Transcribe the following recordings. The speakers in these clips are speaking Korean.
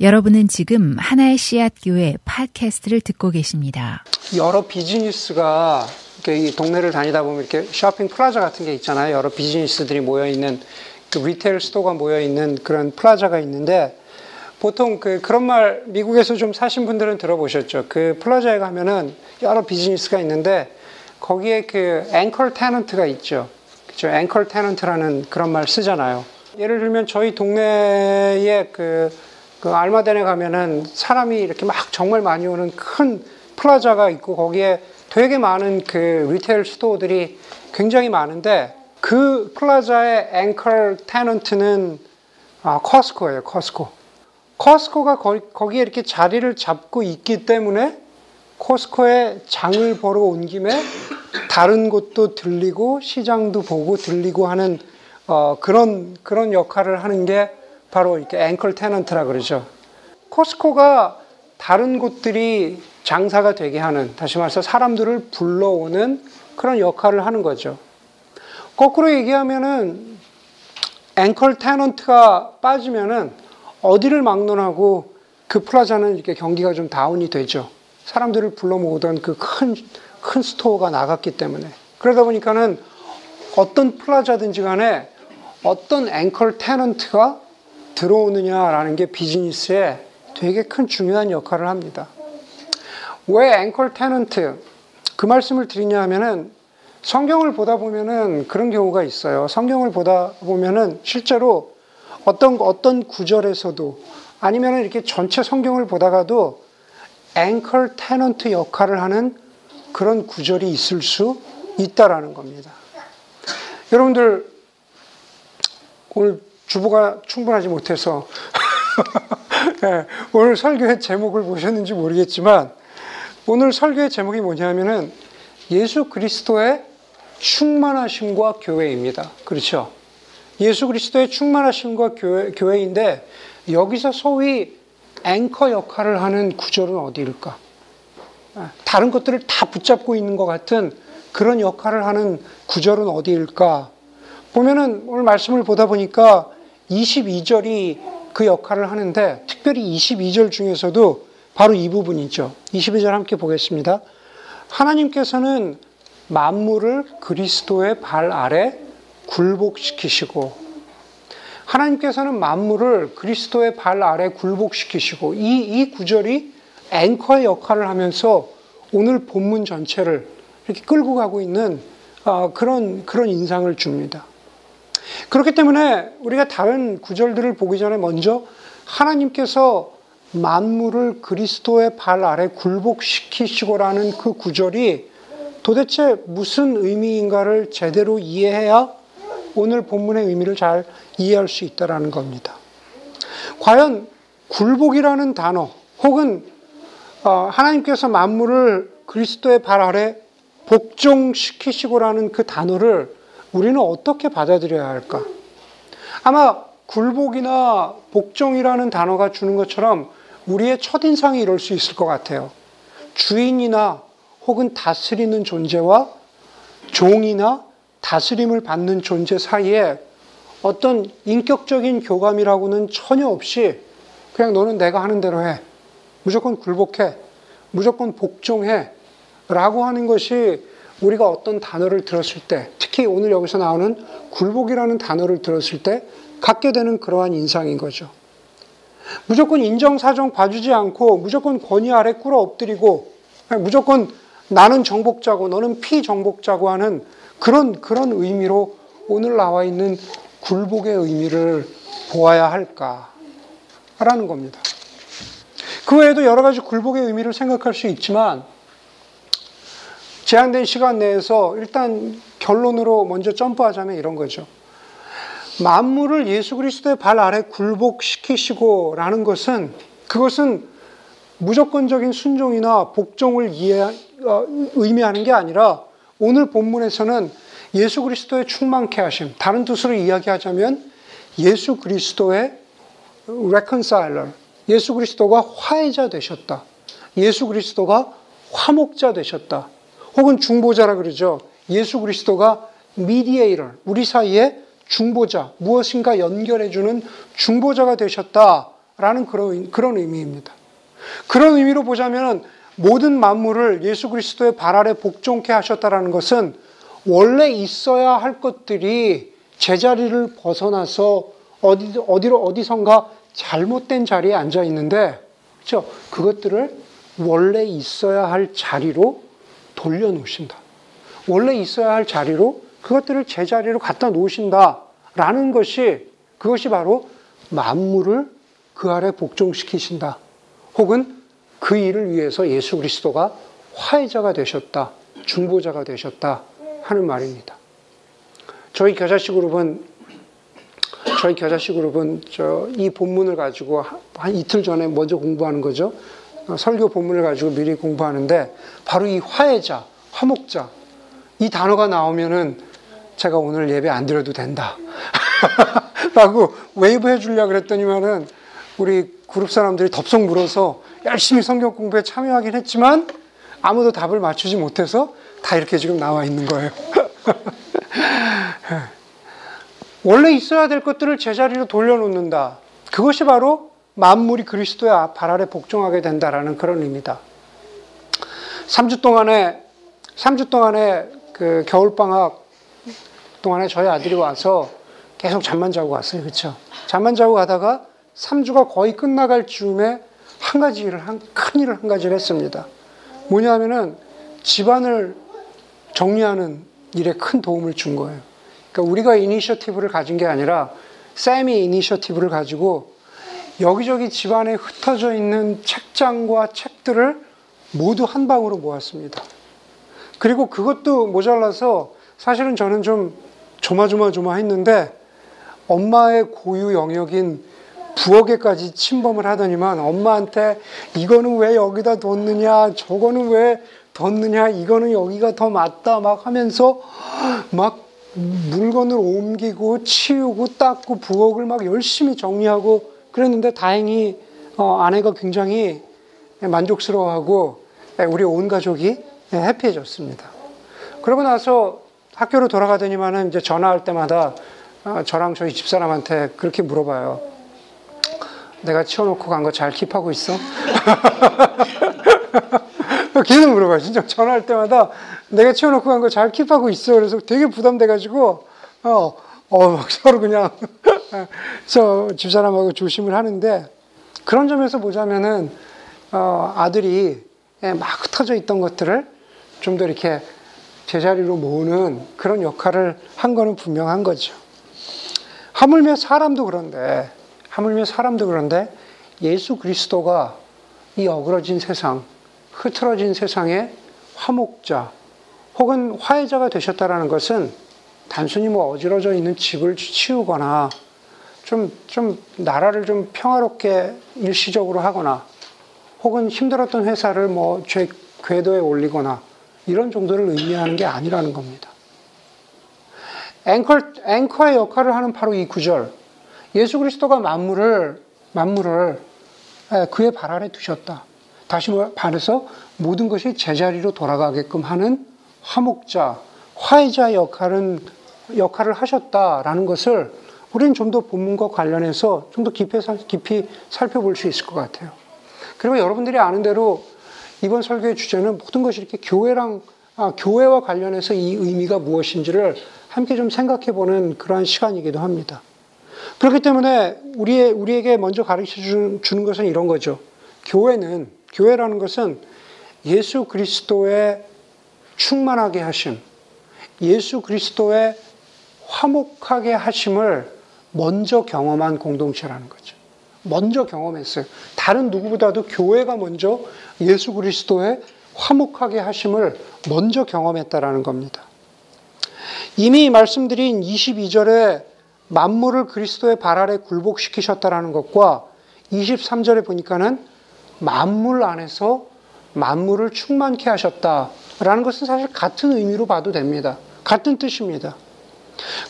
여러분은 지금 하나의 씨앗 교회 팟캐스트를 듣고 계십니다. 여러 비즈니스가 이 동네를 다니다 보면 이렇게 쇼핑 플라자 같은 게 있잖아요. 여러 비즈니스들이 모여 있는 그 retail store가 모여 있는 그런 플라자가 있는데 보통 그 그런 말 미국에서 좀 사신 분들은 들어보셨죠. 그 플라자에 가면은 여러 비즈니스가 있는데 거기에 그 anchor tenant가 있죠. 그죠? anchor tenant라는 그런 말 쓰잖아요. 예를 들면 저희 동네에 그 그 알마덴에 가면은 사람이 이렇게 막 정말 많이 오는 큰 플라자가 있고 거기에 되게 많은 그 retail store들이 굉장히 많은데 그 플라자의 anchor tenant는 아, Costco예요, Costco. Costco가 거, 거기에 이렇게 자리를 잡고 있기 때문에 Costco에 장을 보러 온 김에 다른 곳도 들리고 시장도 보고 들리고 하는 어, 그런 그런 역할을 하는 게 바로 이렇게 anchor tenant라 그러죠. 코스코가 다른 곳들이 장사가 되게 하는, 다시 말해서 사람들을 불러오는 그런 역할을 하는 거죠. 거꾸로 얘기하면은 anchor tenant가 빠지면은 어디를 막론하고 그 plaza는 이렇게 경기가 좀 다운이 되죠. 사람들을 불러 모으던 그 큰, 큰 store가 나갔기 때문에. 그러다 보니까는 어떤 plaza든지 간에 어떤 anchor tenant가 들어오느냐라는 게 비즈니스에 되게 큰 중요한 역할을 합니다. 왜 anchor tenant 그 말씀을 드리냐 하면은 성경을 보다 보면은 그런 경우가 있어요. 성경을 보다 보면은 실제로 어떤 어떤 구절에서도 아니면은 이렇게 전체 성경을 보다가도 앵컬 테넌트 역할을 하는 그런 구절이 있을 수 있다라는 겁니다. 여러분들 오늘 주보가 충분하지 못해서 네, 오늘 설교의 제목을 보셨는지 모르겠지만 오늘 설교의 제목이 뭐냐면은 예수 그리스도의 충만하심과 교회입니다. 그렇죠? 예수 그리스도의 충만하심과 교회, 교회인데 여기서 소위 앵커 역할을 하는 구절은 어디일까? 아, 다른 것들을 다 붙잡고 있는 것 같은 그런 역할을 하는 구절은 어디일까? 보면은 오늘 말씀을 보다 보니까 22절이 그 역할을 하는데 특별히 22절 중에서도 바로 이 부분이죠. 22절 함께 보겠습니다. 하나님께서는 만물을 그리스도의 발 아래 굴복시키시고 하나님께서는 만물을 그리스도의 발 아래 굴복시키시고 이, 이 구절이 앵커의 역할을 하면서 오늘 본문 전체를 이렇게 끌고 가고 있는 어, 그런, 그런 인상을 줍니다. 그렇기 때문에 우리가 다른 구절들을 보기 전에 먼저 하나님께서 만물을 그리스도의 발 아래 굴복시키시고라는 그 구절이 도대체 무슨 의미인가를 제대로 이해해야 오늘 본문의 의미를 잘 이해할 수 있다라는 겁니다. 과연 굴복이라는 단어 혹은 어, 하나님께서 만물을 그리스도의 발 아래 복종시키시고라는 그 단어를 우리는 어떻게 받아들여야 할까? 아마 굴복이나 복종이라는 단어가 주는 것처럼 우리의 첫인상이 이럴 수 있을 것 같아요. 주인이나 혹은 다스리는 존재와 종이나 다스림을 받는 존재 사이에 어떤 인격적인 교감이라고는 전혀 없이 그냥 너는 내가 하는 대로 해. 무조건 굴복해. 무조건 복종해. 라고 하는 것이 우리가 어떤 단어를 들었을 때, 특히 오늘 여기서 나오는 굴복이라는 단어를 들었을 때 갖게 되는 그러한 인상인 거죠. 무조건 인정사정 봐주지 않고 무조건 권위 아래 꿇어 엎드리고 무조건 나는 정복자고 너는 피정복자고 하는 그런, 그런 의미로 오늘 나와 있는 굴복의 의미를 보아야 할까라는 겁니다. 그 외에도 여러 가지 굴복의 의미를 생각할 수 있지만 제한된 시간 내에서 일단 결론으로 먼저 점프하자면 이런 거죠. 만물을 예수 그리스도의 발 아래 굴복시키시고라는 것은 그것은 무조건적인 순종이나 복종을 이해, 어, 의미하는 게 아니라 오늘 본문에서는 예수 그리스도의 충만케 하심, 다른 뜻으로 이야기하자면 예수 그리스도의 reconciler, 예수 그리스도가 화해자 되셨다. 예수 그리스도가 화목자 되셨다. 혹은 중보자라 그러죠. 예수 그리스도가 미디에이터, 우리 사이에 중보자, 무엇인가 연결해주는 중보자가 되셨다. 라는 그런, 그런 의미입니다. 그런 의미로 보자면 모든 만물을 예수 그리스도의 발 아래 복종케 하셨다라는 것은 원래 있어야 할 것들이 제자리를 벗어나서 어디, 어디로, 어디선가 잘못된 자리에 앉아 있는데, 그죠? 그것들을 원래 있어야 할 자리로 돌려놓으신다. 원래 있어야 할 자리로 그것들을 제자리로 갖다 놓으신다라는 것이 그것이 바로 만물을 그 아래 복종시키신다. 혹은 그 일을 위해서 예수 그리스도가 화해자가 되셨다. 중보자가 되셨다. 하는 말입니다. 저희 겨자씨 그룹은 저희 겨자씨 그룹은 저 이 본문을 가지고 한 이틀 전에 먼저 공부하는 거죠. 어, 설교 본문을 가지고 미리 공부하는데 바로 이 화해자, 화목자 이 단어가 나오면은 제가 오늘 예배 안 드려도 된다. 라고 웨이브 해주려고 그랬더니만은 우리 그룹 사람들이 덥석 물어서 열심히 성경 공부에 참여하긴 했지만 아무도 답을 맞추지 못해서 다 이렇게 지금 나와 있는 거예요. 원래 있어야 될 것들을 제자리로 돌려놓는다. 그것이 바로 만물이 그리스도의 발 아래 복종하게 된다라는 그런 의미다. 3주 동안에 3주 동안에 그 겨울 방학 동안에 저희 아들이 와서 계속 잠만 자고 갔어요. 그렇죠? 잠만 자고 가다가 3주가 거의 끝나갈 즈음에 한 가지 일을 한 큰 일을 한 가지를 했습니다. 뭐냐면은 집안을 정리하는 일에 큰 도움을 준 거예요. 그러니까 우리가 이니셔티브를 가진 게 아니라 쌤이 이니셔티브를 가지고 여기저기 집안에 흩어져 있는 책장과 책들을 모두 한 방으로 모았습니다. 그리고 그것도 모자라서 사실은 저는 좀 조마조마조마했는데 엄마의 고유 영역인 부엌에까지 침범을 하더니만 엄마한테 이거는 왜 여기다 뒀느냐 저거는 왜 뒀느냐 이거는 여기가 더 맞다 막 하면서 막 물건을 옮기고 치우고 닦고 부엌을 막 열심히 정리하고 그랬는데 다행히 어, 아내가 굉장히 만족스러워하고 우리 온 가족이 해피해졌습니다. 그러고 나서 학교로 돌아가더니만은 이제 전화할 때마다 어, 저랑 저희 집사람한테 그렇게 물어봐요. 내가 치워놓고 간 거 잘 킵하고 있어? 계속 물어봐요. 진짜 전화할 때마다 내가 치워놓고 간 거 잘 킵하고 있어. 그래서 되게 부담돼가지고, 어, 어, 막 서로 그냥, 저 집사람하고 조심을 하는데, 그런 점에서 보자면은, 어, 아들이 막 흩어져 있던 것들을 좀 더 이렇게 제자리로 모으는 그런 역할을 한 거는 분명한 거죠. 하물며 사람도 그런데, 하물며 사람도 그런데 예수 그리스도가 이 어그러진 세상, 흐트러진 세상의 화목자 혹은 화해자가 되셨다라는 것은 단순히 뭐 어지러져 있는 집을 치우거나 좀, 좀 나라를 좀 평화롭게 일시적으로 하거나 혹은 힘들었던 회사를 뭐 죄, 궤도에 올리거나 이런 정도를 의미하는 게 아니라는 겁니다. 앵커, 앵커의 역할을 하는 바로 이 구절. 예수 그리스도가 만물을, 만물을 그의 발 아래 두셨다. 다시 말해서 모든 것이 제자리로 돌아가게끔 하는 화목자, 화해자 역할은, 역할을 하셨다라는 것을 우리는 좀 더 본문과 관련해서 좀 더 깊이, 깊이 살펴볼 수 있을 것 같아요. 그리고 여러분들이 아는 대로 이번 설교의 주제는 모든 것이 이렇게 교회랑, 아, 교회와 관련해서 이 의미가 무엇인지를 함께 좀 생각해 보는 그러한 시간이기도 합니다. 그렇기 때문에 우리의, 우리에게 먼저 가르쳐 주는 것은 이런 거죠. 교회는 교회라는 것은 예수 그리스도의 충만하게 하심, 예수 그리스도의 화목하게 하심을 먼저 경험한 공동체라는 거죠. 먼저 경험했어요. 다른 누구보다도 교회가 먼저 예수 그리스도의 화목하게 하심을 먼저 경험했다라는 겁니다. 이미 말씀드린 22절에 만물을 그리스도의 발 아래 굴복시키셨다라는 것과 23절에 보니까는 만물 안에서 만물을 충만케 하셨다라는 것은 사실 같은 의미로 봐도 됩니다. 같은 뜻입니다.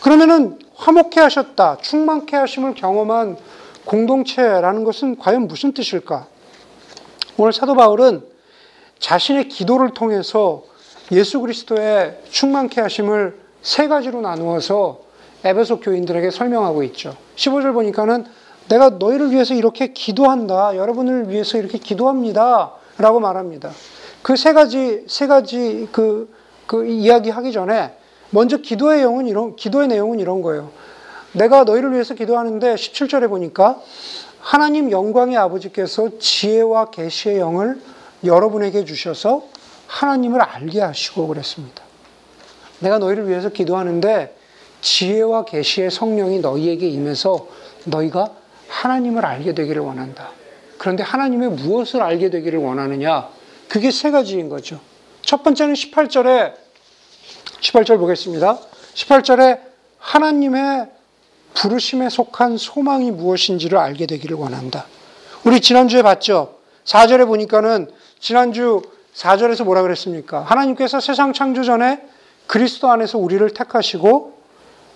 그러면은 화목케 하셨다, 충만케 하심을 경험한 공동체라는 것은 과연 무슨 뜻일까? 오늘 사도 바울은 자신의 기도를 통해서 예수 그리스도의 충만케 하심을 세 가지로 나누어서 에베소 교인들에게 설명하고 있죠. 15절 보니까는 내가 너희를 위해서 이렇게 기도한다. 여러분을 위해서 이렇게 기도합니다. 라고 말합니다. 그 세 가지, 세 가지 그, 그 이야기 하기 전에 먼저 기도의 내용은 이런, 기도의 내용은 이런 거예요. 내가 너희를 위해서 기도하는데 17절에 보니까 하나님 영광의 아버지께서 지혜와 계시의 영을 여러분에게 주셔서 하나님을 알게 하시고 그랬습니다. 내가 너희를 위해서 기도하는데 지혜와 계시의 성령이 너희에게 임해서 너희가 하나님을 알게 되기를 원한다. 그런데 하나님의 무엇을 알게 되기를 원하느냐? 그게 세 가지인 거죠. 첫 번째는 18절에 18절 보겠습니다. 18절에 하나님의 부르심에 속한 소망이 무엇인지를 알게 되기를 원한다. 우리 지난주에 봤죠? 4절에 보니까는 지난주 4절에서 뭐라 그랬습니까? 하나님께서 세상 창조 전에 그리스도 안에서 우리를 택하시고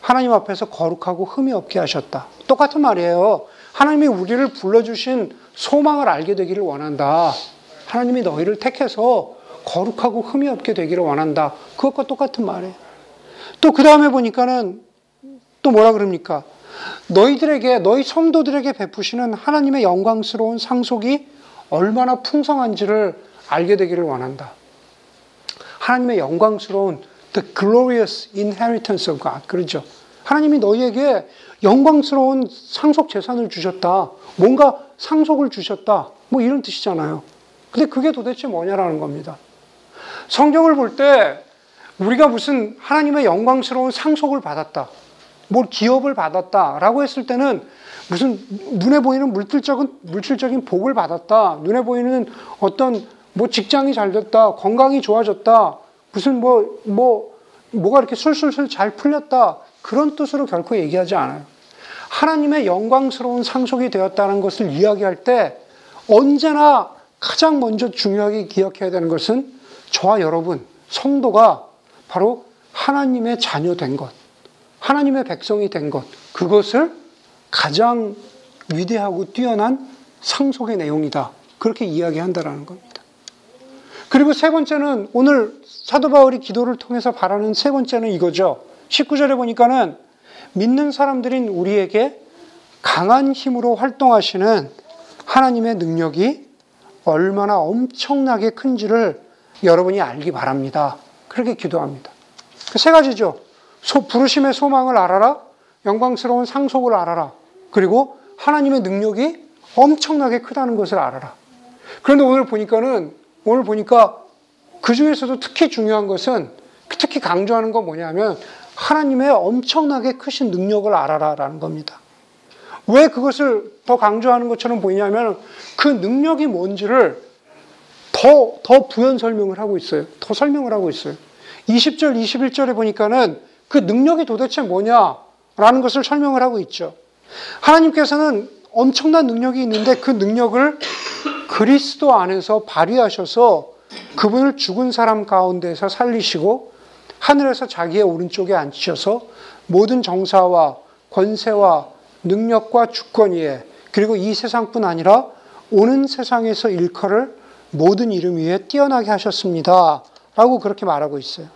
하나님 앞에서 거룩하고 흠이 없게 하셨다. 똑같은 말이에요. 하나님이 우리를 불러주신 소망을 알게 되기를 원한다. 하나님이 너희를 택해서 거룩하고 흠이 없게 되기를 원한다. 그것과 똑같은 말이에요. 또 그 다음에 보니까는 또 뭐라 그럽니까? 너희들에게, 너희 성도들에게 베푸시는 하나님의 영광스러운 상속이 얼마나 풍성한지를 알게 되기를 원한다. 하나님의 영광스러운 the glorious inheritance of God. 그러죠. 하나님이 너희에게 영광스러운 상속 재산을 주셨다. 뭔가 상속을 주셨다. 뭐 이런 뜻이잖아요. 근데 그게 도대체 뭐냐라는 겁니다. 성경을 볼 때 우리가 무슨 하나님의 영광스러운 상속을 받았다. 뭘 기업을 받았다라고 했을 때는 무슨 눈에 보이는 물질적인 물질적인 복을 받았다. 눈에 보이는 어떤 뭐 직장이 잘 됐다. 건강이 좋아졌다. 무슨 뭐 뭐, 뭐가 이렇게 술술술 잘 풀렸다. 그런 뜻으로 결코 얘기하지 않아요. 하나님의 영광스러운 상속이 되었다는 것을 이야기할 때 언제나 가장 먼저 중요하게 기억해야 되는 것은 저와 여러분, 성도가 바로 하나님의 자녀 된 것, 하나님의 백성이 된 것, 그것을 가장 위대하고 뛰어난 상속의 내용이다. 그렇게 이야기한다라는 겁니다. 그리고 세 번째는 오늘 사도 바울이 기도를 통해서 바라는 세 번째는 이거죠. 19절에 보니까는 믿는 사람들인 우리에게 강한 힘으로 활동하시는 하나님의 능력이 얼마나 엄청나게 큰지를 여러분이 알기 바랍니다. 그렇게 기도합니다. 그 세 가지죠. 소, 부르심의 소망을 알아라. 영광스러운 상속을 알아라. 그리고 하나님의 능력이 엄청나게 크다는 것을 알아라. 그런데 오늘 보니까는, 오늘 보니까 그 중에서도 특히 중요한 것은, 특히 강조하는 건 뭐냐면, 하나님의 엄청나게 크신 능력을 알아라라는 겁니다. 왜 그것을 더 강조하는 것처럼 보이냐면 그 능력이 뭔지를 더, 더 부연 설명을 하고 있어요. 더 설명을 하고 있어요. 20절, 21절에 보니까는 그 능력이 도대체 뭐냐라는 것을 설명을 하고 있죠. 하나님께서는 엄청난 능력이 있는데 그 능력을 그리스도 안에서 발휘하셔서 그분을 죽은 사람 가운데서 살리시고 하늘에서 자기의 오른쪽에 앉히셔서 모든 정사와 권세와 능력과 주권 위에 그리고 이 세상뿐 아니라 오는 세상에서 일컬을 모든 이름 위에 뛰어나게 하셨습니다. 라고 그렇게 말하고 있어요.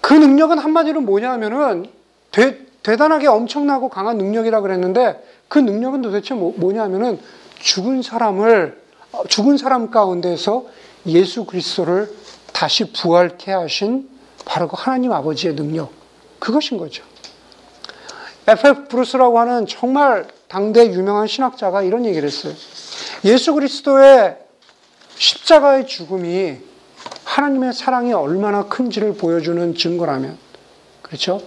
그 능력은 한마디로 뭐냐 하면은 대, 대단하게 엄청나고 강한 능력이라 그랬는데 그 능력은 도대체 뭐, 뭐냐 하면은 죽은 사람을 죽은 사람 가운데서 예수 그리스도를 다시 부활케 하신 바로 그 하나님 아버지의 능력. 그것인 거죠. F.F. 브루스라고 하는 정말 당대 유명한 신학자가 이런 얘기를 했어요. 예수 그리스도의 십자가의 죽음이 하나님의 사랑이 얼마나 큰지를 보여주는 증거라면, 그렇죠?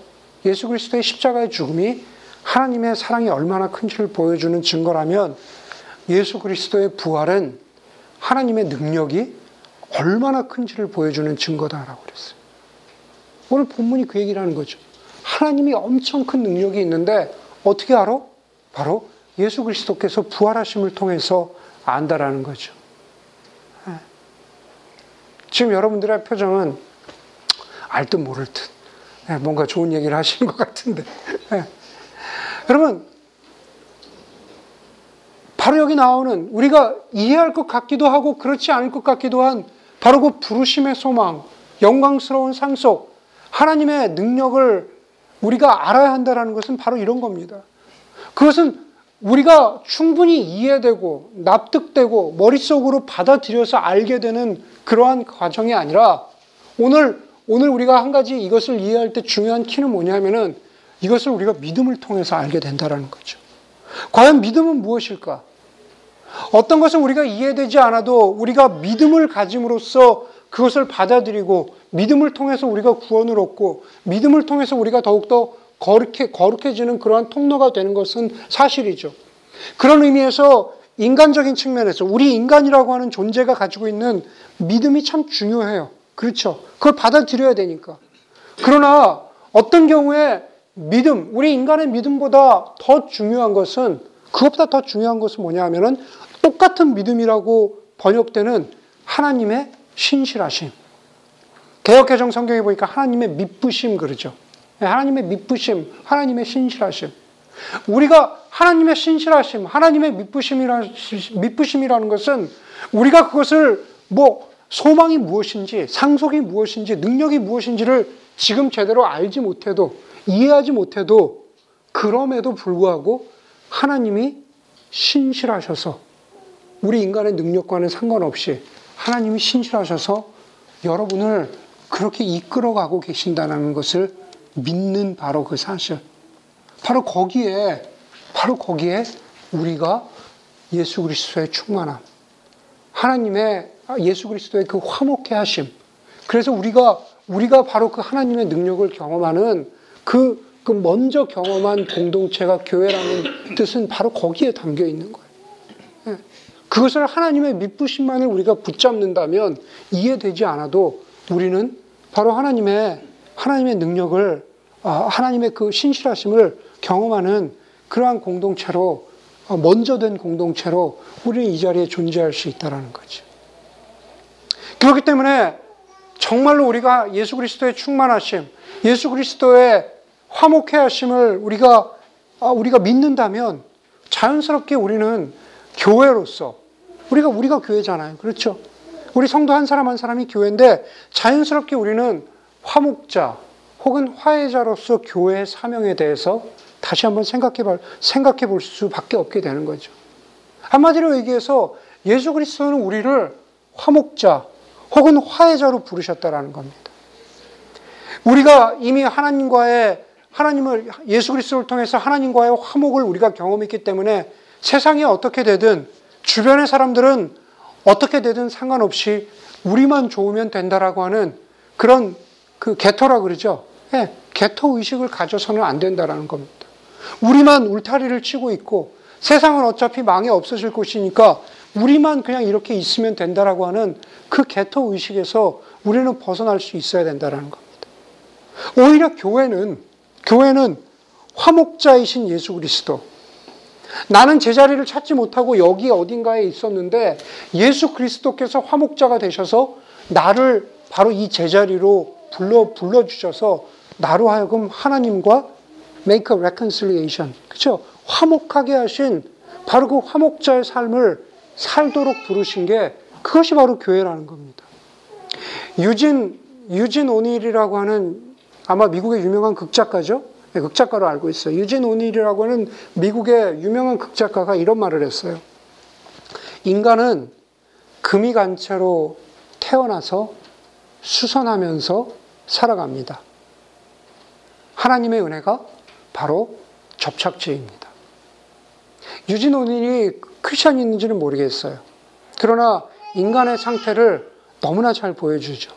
예수 그리스도의 십자가의 죽음이 하나님의 사랑이 얼마나 큰지를 보여주는 증거라면, 예수 그리스도의 부활은 하나님의 능력이 얼마나 큰지를 보여주는 증거다라고 그랬어요. 오늘 본문이 그 얘기를 하는 거죠. 하나님이 엄청 큰 능력이 있는데 어떻게 알아? 바로 예수 그리스도께서 부활하심을 통해서 안다라는 거죠. 예. 지금 여러분들의 표정은 알 듯 모를 듯 예, 뭔가 좋은 얘기를 하시는 것 같은데 예. 여러분 바로 여기 나오는 우리가 이해할 것 같기도 하고 그렇지 않을 것 같기도 한 바로 그 부르심의 소망, 영광스러운 상속, 하나님의 능력을 우리가 알아야 한다는 것은 바로 이런 겁니다. 그것은 우리가 충분히 이해되고 납득되고 머릿속으로 받아들여서 알게 되는 그러한 과정이 아니라 오늘 오늘 우리가 한 가지 이것을 이해할 때 중요한 키는 뭐냐면은 이것을 우리가 믿음을 통해서 알게 된다라는 거죠. 과연 믿음은 무엇일까? 어떤 것을 우리가 이해되지 않아도 우리가 믿음을 가짐으로써 그것을 받아들이고 믿음을 통해서 우리가 구원을 얻고 믿음을 통해서 우리가 더욱더 거룩해, 거룩해지는 그러한 통로가 되는 것은 사실이죠. 그런 의미에서 인간적인 측면에서 우리 인간이라고 하는 존재가 가지고 있는 믿음이 참 중요해요. 그렇죠. 그걸 받아들여야 되니까. 그러나 어떤 경우에 믿음, 우리 인간의 믿음보다 더 중요한 것은 그것보다 더 중요한 것은 뭐냐 하면은 똑같은 믿음이라고 번역되는 하나님의 신실하심. 개혁개정 성경에 보니까 하나님의 믿부심 그러죠. 네, 하나님의 믿부심, 하나님의 신실하심. 우리가 하나님의 신실하심, 하나님의 믿부심이라, 믿부심이라는 것은 우리가 그것을 뭐 소망이 무엇인지, 상속이 무엇인지, 능력이 무엇인지를 지금 제대로 알지 못해도, 이해하지 못해도, 그럼에도 불구하고 하나님이 신실하셔서 우리 인간의 능력과는 상관없이 하나님이 신실하셔서 여러분을 그렇게 이끌어가고 계신다는 것을 믿는 바로 그 사실. 바로 거기에, 바로 거기에 우리가 예수 그리스도의 충만함, 하나님의 예수 그리스도의 그 화목해 하심. 그래서 우리가, 우리가 바로 그 하나님의 능력을 경험하는 그, 그 먼저 경험한 공동체가 교회라는 뜻은 바로 거기에 담겨 있는 거예요. 예. 그것을 하나님의 믿부심만을 우리가 붙잡는다면 이해되지 않아도 우리는 바로 하나님의 하나님의 능력을 아, 하나님의 그 신실하심을 경험하는 그러한 공동체로 어, 먼저 된 공동체로 우리는 이 자리에 존재할 수 있다라는 거죠. 그렇기 때문에 정말로 우리가 예수 그리스도의 충만하심, 예수 그리스도의 화목해 하심을 우리가 아, 우리가 믿는다면 자연스럽게 우리는 교회로서 우리가 우리가 교회잖아요. 그렇죠? 우리 성도 한 사람 한 사람이 교회인데 자연스럽게 우리는 화목자 혹은 화해자로서 교회의 사명에 대해서 다시 한번 생각해 볼, 생각해 볼 수밖에 없게 되는 거죠. 한마디로 얘기해서 예수 그리스도는 우리를 화목자 혹은 화해자로 부르셨다라는 겁니다. 우리가 이미 하나님과의 하나님을 예수 그리스도를 통해서 하나님과의 화목을 우리가 경험했기 때문에 세상이 어떻게 되든 주변의 사람들은 어떻게 되든 상관없이 우리만 좋으면 된다라고 하는 그런 그 개토라 그러죠. 네, 개토 의식을 가져서는 안 된다라는 겁니다. 우리만 울타리를 치고 있고 세상은 어차피 망해 없어질 곳이니까 우리만 그냥 이렇게 있으면 된다라고 하는 그 개토 의식에서 우리는 벗어날 수 있어야 된다라는 겁니다. 오히려 교회는 교회는 화목자이신 예수 그리스도 나는 제자리를 찾지 못하고 여기 어딘가에 있었는데 예수 그리스도께서 화목자가 되셔서 나를 바로 이 제자리로 불러 불러 주셔서 나로 하여금 하나님과 make a reconciliation. 그렇죠? 화목하게 하신 바로 그 화목자의 삶을 살도록 부르신 게 그것이 바로 교회라는 겁니다. 유진 유진 오닐이라고 하는 아마 미국의 유명한 극작가죠. 네, 극작가로 알고 있어요. 유진 오닐이라고 하는 미국의 유명한 극작가가 이런 말을 했어요. 인간은 금이 간 채로 태어나서 수선하면서 살아갑니다. 하나님의 은혜가 바로 접착제입니다. 유진 오닐이 크리스천인지는 모르겠어요. 그러나 인간의 상태를 너무나 잘 보여주죠.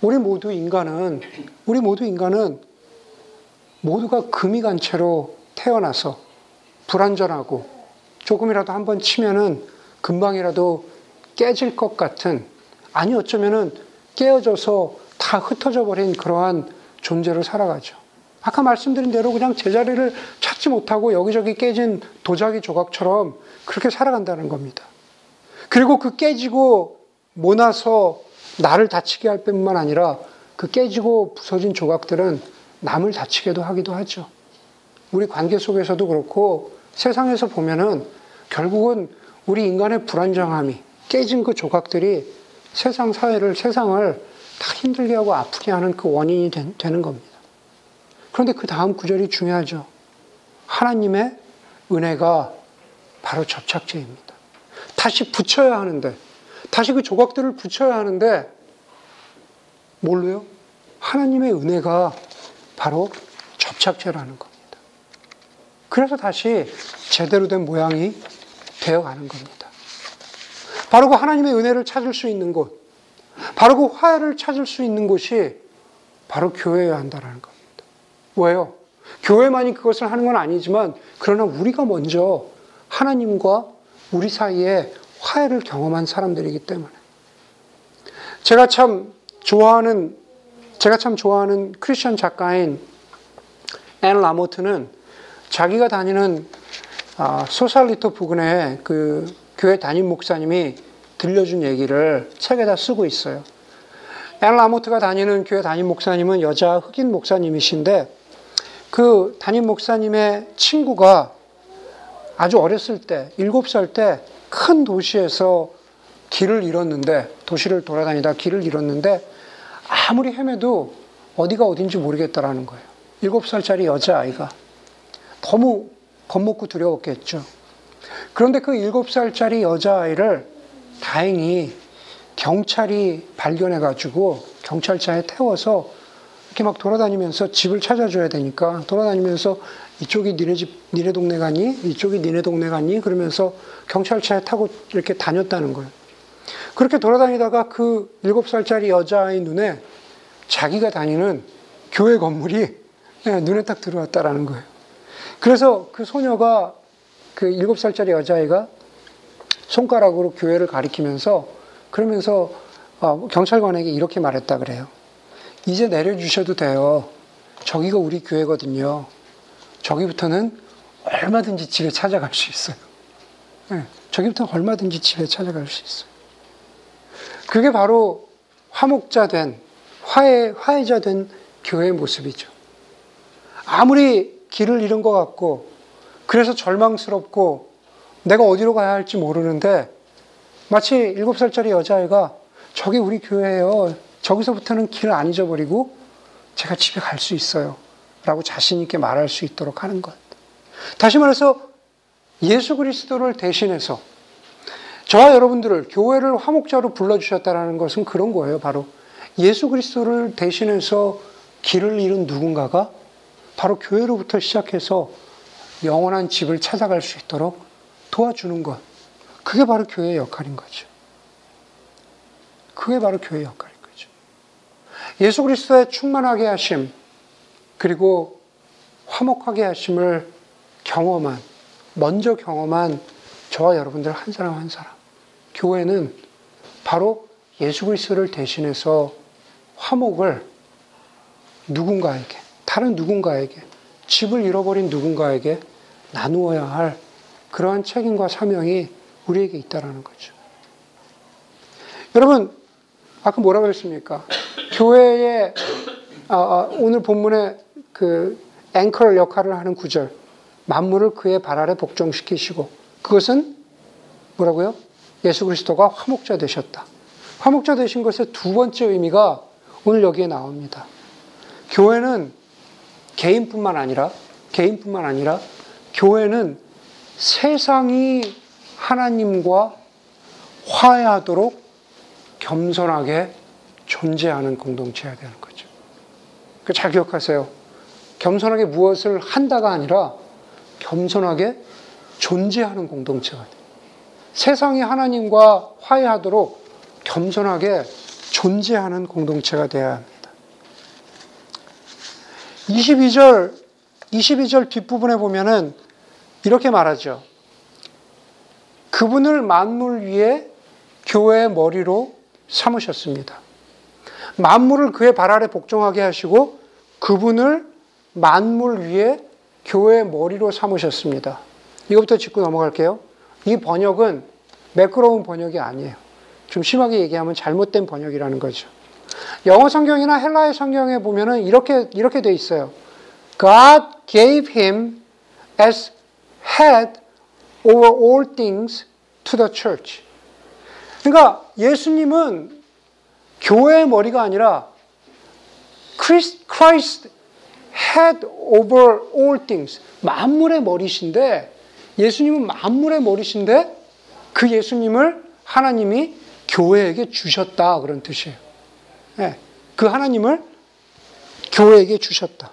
우리 모두 인간은 우리 모두 인간은 모두가 금이 간 채로 태어나서 불완전하고 조금이라도 한번 치면은 금방이라도 깨질 것 같은 아니 어쩌면은 깨어져서 다 흩어져 버린 그러한 존재로 살아가죠. 아까 말씀드린 대로 그냥 제자리를 찾지 못하고 여기저기 깨진 도자기 조각처럼 그렇게 살아간다는 겁니다. 그리고 그 깨지고 모나서 나를 다치게 할 뿐만 아니라 그 깨지고 부서진 조각들은 남을 다치게도 하기도 하죠. 우리 관계 속에서도 그렇고 세상에서 보면은 결국은 우리 인간의 불안정함이 깨진 그 조각들이 세상 사회를 세상을 다 힘들게 하고 아프게 하는 그 원인이 되, 는 겁니다. 그런데 그 다음 구절이 중요하죠. 하나님의 은혜가 바로 접착제입니다. 다시 붙여야 하는데, 다시 그 조각들을 붙여야 하는데, 뭘로요? 하나님의 은혜가 바로 접착제라는 겁니다. 그래서 다시 제대로 된 모양이 되어가는 겁니다. 바로 그 하나님의 은혜를 찾을 수 있는 곳, 바로 그 화해를 찾을 수 있는 곳이 바로 교회여야 한다는 겁니다. 왜요? 교회만이 그것을 하는 건 아니지만, 그러나 우리가 먼저 하나님과 우리 사이에 화해를 경험한 사람들이기 때문에. 제가 참 좋아하는, 제가 참 좋아하는 크리스천 작가인 앤 라모트는 자기가 다니는 아, 소살리토 부근에 그 교회 담임 목사님이 들려준 얘기를 책에다 쓰고 있어요. 앤 라모트가 다니는 교회 담임 목사님은 여자 흑인 목사님이신데 그 담임 목사님의 친구가 아주 어렸을 때, 일곱 살때 큰 도시에서 길을 잃었는데, 도시를 돌아다니다 길을 잃었는데, 아무리 헤매도 어디가 어딘지 모르겠다라는 거예요. 일곱 살짜리 여자아이가. 너무 겁먹고 두려웠겠죠. 그런데 그 일곱 살짜리 여자아이를 다행히 경찰이 발견해가지고 경찰차에 태워서 이렇게 막 돌아다니면서 집을 찾아줘야 되니까 돌아다니면서 이쪽이 니네 집, 니네 동네 가니? 이쪽이 니네 동네 가니? 그러면서 경찰차에 타고 이렇게 다녔다는 거예요. 그렇게 돌아다니다가 그 일곱 살짜리 여자아이 눈에 자기가 다니는 교회 건물이 눈에 딱 들어왔다라는 거예요. 그래서 그 소녀가 그 일곱 살짜리 여자아이가 손가락으로 교회를 가리키면서 그러면서 어, 경찰관에게 이렇게 말했다 그래요. 이제 내려주셔도 돼요. 저기가 우리 교회거든요. 저기부터는 얼마든지 집에 찾아갈 수 있어요. 네, 저기부터는 얼마든지 집에 찾아갈 수 있어요. 그게 바로 화목자 된, 화해, 화해자 된 교회의 모습이죠. 아무리 길을 잃은 것 같고, 그래서 절망스럽고, 내가 어디로 가야 할지 모르는데, 마치 일곱 살짜리 여자애가 저기 우리 교회예요. 저기서부터는 길을 안 잊어버리고 제가 집에 갈 수 있어요. 라고 자신있게 말할 수 있도록 하는 것. 다시 말해서 예수 그리스도를 대신해서 저와 여러분들을 교회를 화목자로 불러주셨다는 것은 그런 거예요. 바로 예수 그리스도를 대신해서 길을 잃은 누군가가 바로 교회로부터 시작해서 영원한 집을 찾아갈 수 있도록 도와주는 것. 그게 바로 교회의 역할인 거죠. 그게 바로 교회의 역할인 거죠. 예수 그리스도의 충만하게 하심, 그리고 화목하게 하심을 경험한, 먼저 경험한 저와 여러분들 한 사람 한 사람. 교회는 바로 예수 그리스도를 대신해서 화목을 누군가에게, 다른 누군가에게, 집을 잃어버린 누군가에게 나누어야 할 그러한 책임과 사명이 우리에게 있다라는 거죠. 여러분, 아까 뭐라고 했습니까? 교회의 아, 아, 오늘 본문의 그 앵커 역할을 하는 구절, 만물을 그의 발 아래 복종시키시고 그것은 뭐라고요? 예수 그리스도가 화목자 되셨다. 화목자 되신 것의 두 번째 의미가 오늘 여기에 나옵니다. 교회는 개인뿐만 아니라 개인뿐만 아니라 교회는 세상이 하나님과 화해하도록 겸손하게 존재하는 공동체여야 되는 거죠. 그 잘 기억하세요. 겸손하게 무엇을 한다가 아니라 겸손하게 존재하는 공동체가 돼요. 세상이 하나님과 화해하도록 겸손하게 존재하는 공동체가 되어야 합니다. 22절, 22절 뒷부분에 보면은 이렇게 말하죠. 그분을 만물 위에 교회의 머리로 삼으셨습니다. 만물을 그의 발 아래 복종하게 하시고 그분을 만물 위에 교회의 머리로 삼으셨습니다. 이것부터 짚고 넘어갈게요. 이 번역은 매끄러운 번역이 아니에요. 좀 심하게 얘기하면 잘못된 번역이라는 거죠. 영어 성경이나 헬라의 성경에 보면은 이렇게 이렇게 돼 있어요. God gave him as head over all things to the church. 그러니까 예수님은 교회의 머리가 아니라 Christ head over all things. 만물의 머리신데 예수님은 만물의 머리신데 그 예수님을 하나님이 교회에게 주셨다. 그런 뜻이에요. 네. 그 하나님을 교회에게 주셨다.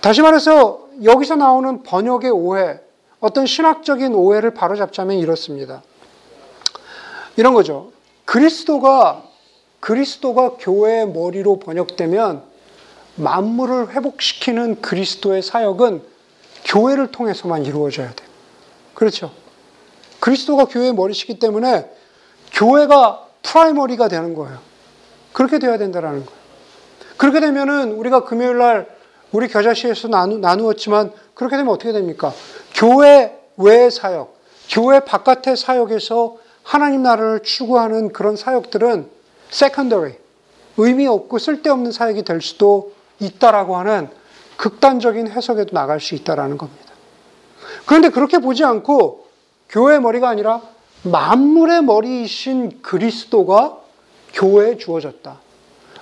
다시 말해서 여기서 나오는 번역의 오해, 어떤 신학적인 오해를 바로잡자면 이렇습니다. 이런 거죠. 그리스도가 그리스도가 교회의 머리로 번역되면 만물을 회복시키는 그리스도의 사역은 교회를 통해서만 이루어져야 돼요. 그렇죠. 그리스도가 교회의 머리시기 때문에 교회가 프라이머리가 되는 거예요. 그렇게 돼야 된다라는 거예요. 그렇게 되면은 우리가 금요일 날 우리 겨자씨에서 나누, 나누었지만 그렇게 되면 어떻게 됩니까? 교회 외의 사역, 교회 바깥의 사역에서 하나님 나라를 추구하는 그런 사역들은 secondary, 의미 없고 쓸데없는 사역이 될 수도 있다라고 하는 극단적인 해석에도 나갈 수 있다라는 겁니다. 그런데 그렇게 보지 않고 교회의 머리가 아니라 만물의 머리이신 그리스도가 교회에 주어졌다.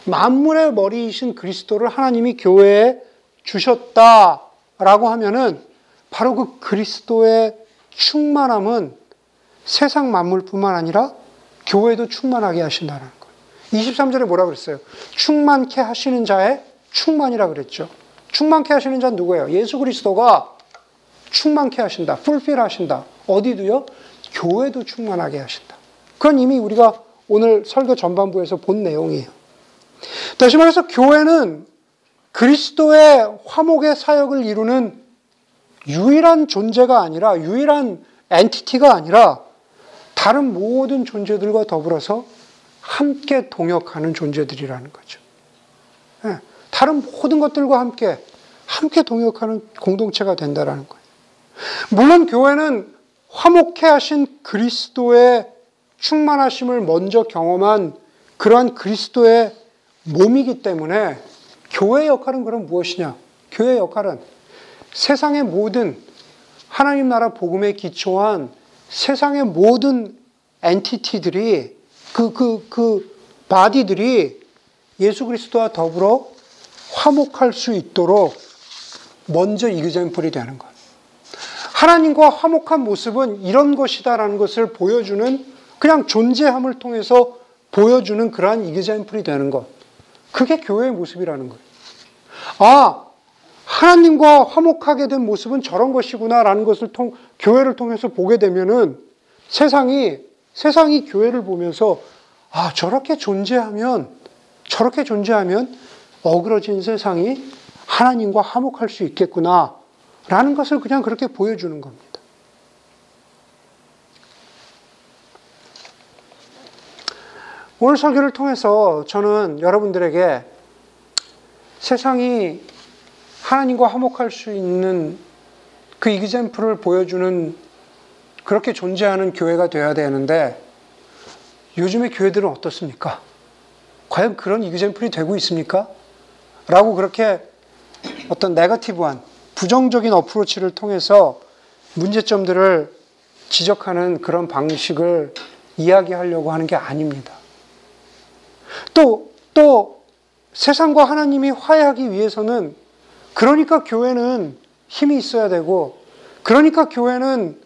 만물의 머리이신 그리스도를 하나님이 교회에 주셨다라고 하면은 바로 그 그리스도의 충만함은 세상 만물뿐만 아니라 교회도 충만하게 하신다는 거예요. 23절에 뭐라 그랬어요? 충만케 하시는 자의 충만이라 그랬죠. 충만케 하시는 자는 누구예요? 예수 그리스도가 충만케 하신다. 풀필 하신다. 어디도요? 교회도 충만하게 하신다. 그건 이미 우리가 오늘 설교 전반부에서 본 내용이에요. 다시 말해서 교회는 그리스도의 화목의 사역을 이루는 유일한 존재가 아니라 유일한 엔티티가 아니라 다른 모든 존재들과 더불어서 함께 동역하는 존재들이라는 거죠. 네. 다른 모든 것들과 함께 함께 동역하는 공동체가 된다라는 거예요. 물론 교회는 화목해 하신 그리스도의 충만하심을 먼저 경험한 그러한 그리스도의 몸이기 때문에 교회의 역할은 그럼 무엇이냐? 교회의 역할은 세상의 모든 하나님 나라 복음에 기초한 세상의 모든 엔티티들이 그, 그, 그 바디들이 예수 그리스도와 더불어 화목할 수 있도록 먼저 이그젠플이 되는 것. 하나님과 화목한 모습은 이런 것이다라는 것을 보여주는 그냥 존재함을 통해서 보여주는 그러한 이그젠플이 되는 것. 그게 교회의 모습이라는 거예요. 아, 하나님과 화목하게 된 모습은 저런 것이구나라는 것을 통, 교회를 통해서 보게 되면은 세상이, 세상이 교회를 보면서 아, 저렇게 존재하면, 저렇게 존재하면 어그러진 세상이 하나님과 화목할 수 있겠구나. 라는 것을 그냥 그렇게 보여주는 겁니다. 오늘 설교를 통해서 저는 여러분들에게 세상이 하나님과 화목할 수 있는 그 이그젠플을 보여주는 그렇게 존재하는 교회가 되어야 되는데 요즘의 교회들은 어떻습니까? 과연 그런 이그젠플이 되고 있습니까? 라고 그렇게 어떤 네거티브한 부정적인 어프로치를 통해서 문제점들을 지적하는 그런 방식을 이야기하려고 하는 게 아닙니다. 또, 또 세상과 하나님이 화해하기 위해서는 그러니까 교회는 힘이 있어야 되고, 그러니까 교회는,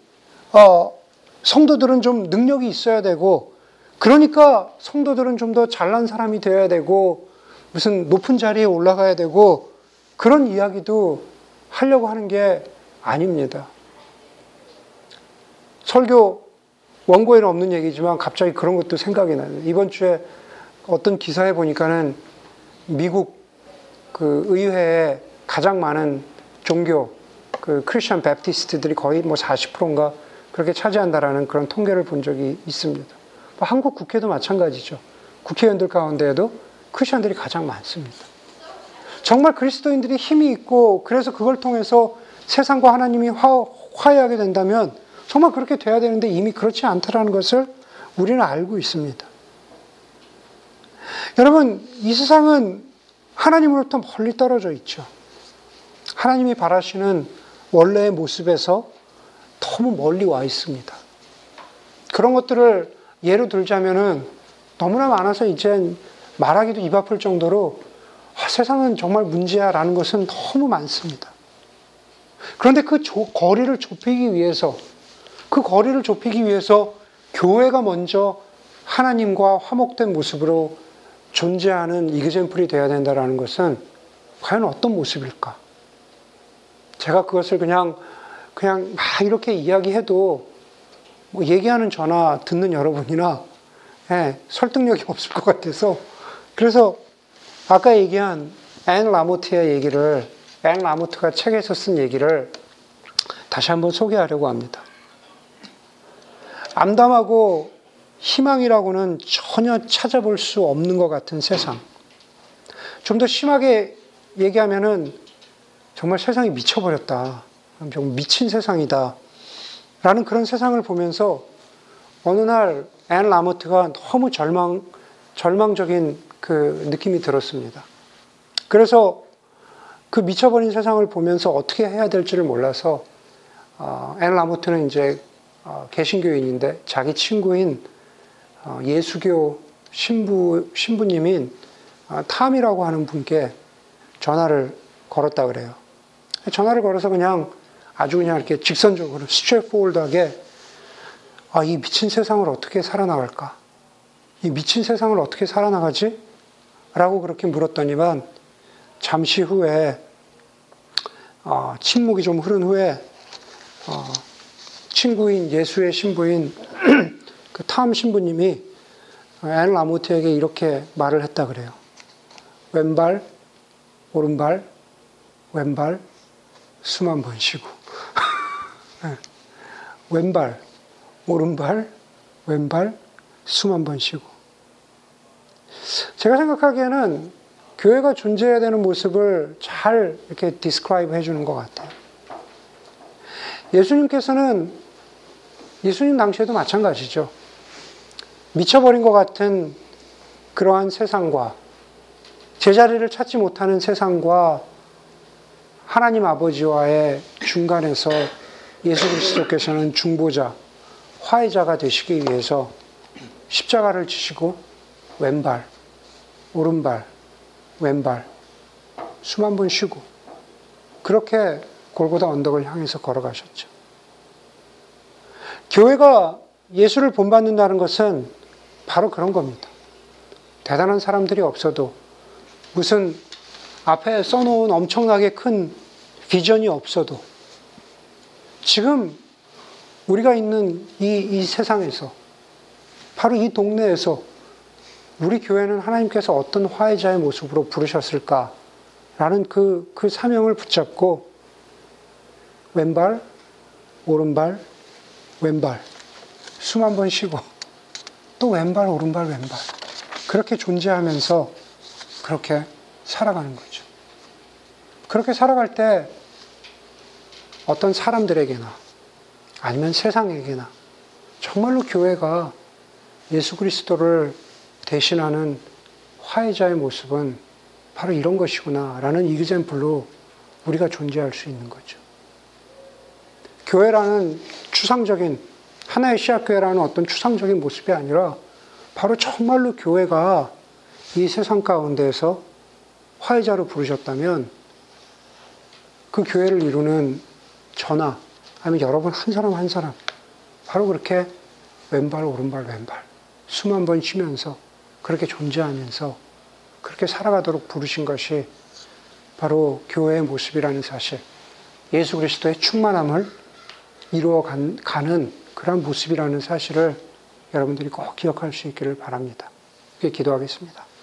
어, 성도들은 좀 능력이 있어야 되고, 그러니까 성도들은 좀 더 잘난 사람이 되어야 되고, 무슨 높은 자리에 올라가야 되고, 그런 이야기도 하려고 하는 게 아닙니다. 설교 원고에는 없는 얘기지만 갑자기 그런 것도 생각이 나요. 이번 주에 어떤 기사에 보니까는 미국 그 의회에 가장 많은 종교 그 크리스천 베프티스트들이 거의 뭐 40%인가 그렇게 차지한다라는 그런 통계를 본 적이 있습니다. 뭐 한국 국회도 마찬가지죠. 국회의원들 가운데에도 크리스천들이 가장 많습니다. 정말 그리스도인들이 힘이 있고 그래서 그걸 통해서 세상과 하나님이 화, 화해하게 된다면 정말 그렇게 돼야 되는데 이미 그렇지 않다라는 것을 우리는 알고 있습니다. 여러분, 이 세상은 하나님으로부터 멀리 떨어져 있죠. 하나님이 바라시는 원래의 모습에서 너무 멀리 와 있습니다. 그런 것들을 예로 들자면은 너무나 많아서 이제 말하기도 입 아플 정도로 아, 세상은 정말 문제야라는 것은 너무 많습니다. 그런데 그 조, 거리를 좁히기 위해서, 그 거리를 좁히기 위해서 교회가 먼저 하나님과 화목된 모습으로 존재하는 이그젠플이 되어야 된다는 것은 과연 어떤 모습일까? 제가 그것을 그냥, 그냥 막 이렇게 이야기해도 뭐 얘기하는 전화 듣는 여러분이나 예, 설득력이 없을 것 같아서 그래서 아까 얘기한 앤 라모트의 얘기를 앤 라모트가 책에서 쓴 얘기를 다시 한번 소개하려고 합니다. 암담하고 희망이라고는 전혀 찾아볼 수 없는 것 같은 세상. 좀 더 심하게 얘기하면은 정말 세상이 미쳐버렸다. 좀 미친 세상이다. 라는 그런 세상을 보면서 어느 날 앤 라모트가 너무 절망, 절망적인 그 느낌이 들었습니다. 그래서 그 미쳐버린 세상을 보면서 어떻게 해야 될지를 몰라서 어, 앤 라모트는 이제 어, 개신교인인데 자기 친구인 어, 예수교 신부 신부님인 탐이라고 하는 분께 전화를 걸었다 그래요. 전화를 걸어서 그냥 아주 그냥 이렇게 직선적으로 straightforward하게 아, 이 미친 세상을 어떻게 살아나갈까? 이 미친 세상을 어떻게 살아나가지? 라고 그렇게 물었더니만 잠시 후에 어, 침묵이 좀 흐른 후에 어, 친구인 예수회 신부인 그 탐 신부님이 앤 라모트에게 이렇게 말을 했다 그래요. 왼발, 오른발, 왼발, 숨 한 번 쉬고. 네. 왼발, 오른발, 왼발, 숨 한 번 쉬고. 제가 생각하기에는 교회가 존재해야 되는 모습을 잘 이렇게 describe 해주는 것 같아요. 예수님께서는 예수님 당시에도 마찬가지죠. 미쳐버린 것 같은 그러한 세상과 제자리를 찾지 못하는 세상과 하나님 아버지와의 중간에서 예수 그리스도께서는 중보자, 화해자가 되시기 위해서 십자가를 지시고 왼발, 오른발, 왼발 숨한번 쉬고 그렇게 골고다 언덕을 향해서 걸어가셨죠. 교회가 예수를 본받는다는 것은 바로 그런 겁니다. 대단한 사람들이 없어도 무슨 앞에 써놓은 엄청나게 큰 비전이 없어도 지금 우리가 있는 이, 이 세상에서 바로 이 동네에서 우리 교회는 하나님께서 어떤 화해자의 모습으로 부르셨을까라는 그, 그 사명을 붙잡고 왼발, 오른발, 왼발 숨 한 번 쉬고 또 왼발, 오른발, 왼발 그렇게 존재하면서 그렇게 살아가는 거죠. 그렇게 살아갈 때 어떤 사람들에게나 아니면 세상에게나 정말로 교회가 예수 그리스도를 대신하는 화해자의 모습은 바로 이런 것이구나 라는 이그젠플로 우리가 존재할 수 있는 거죠. 교회라는 추상적인 하나의 시학교회라는 어떤 추상적인 모습이 아니라 바로 정말로 교회가 이 세상 가운데에서 화해자로 부르셨다면 그 교회를 이루는 저나 아니면 여러분 한 사람 한 사람 바로 그렇게 왼발 오른발 왼발 숨 한 번 쉬면서 그렇게 존재하면서 그렇게 살아가도록 부르신 것이 바로 교회의 모습이라는 사실 예수 그리스도의 충만함을 이루어 가는 그런 모습이라는 사실을 여러분들이 꼭 기억할 수 있기를 바랍니다. 기도하겠습니다.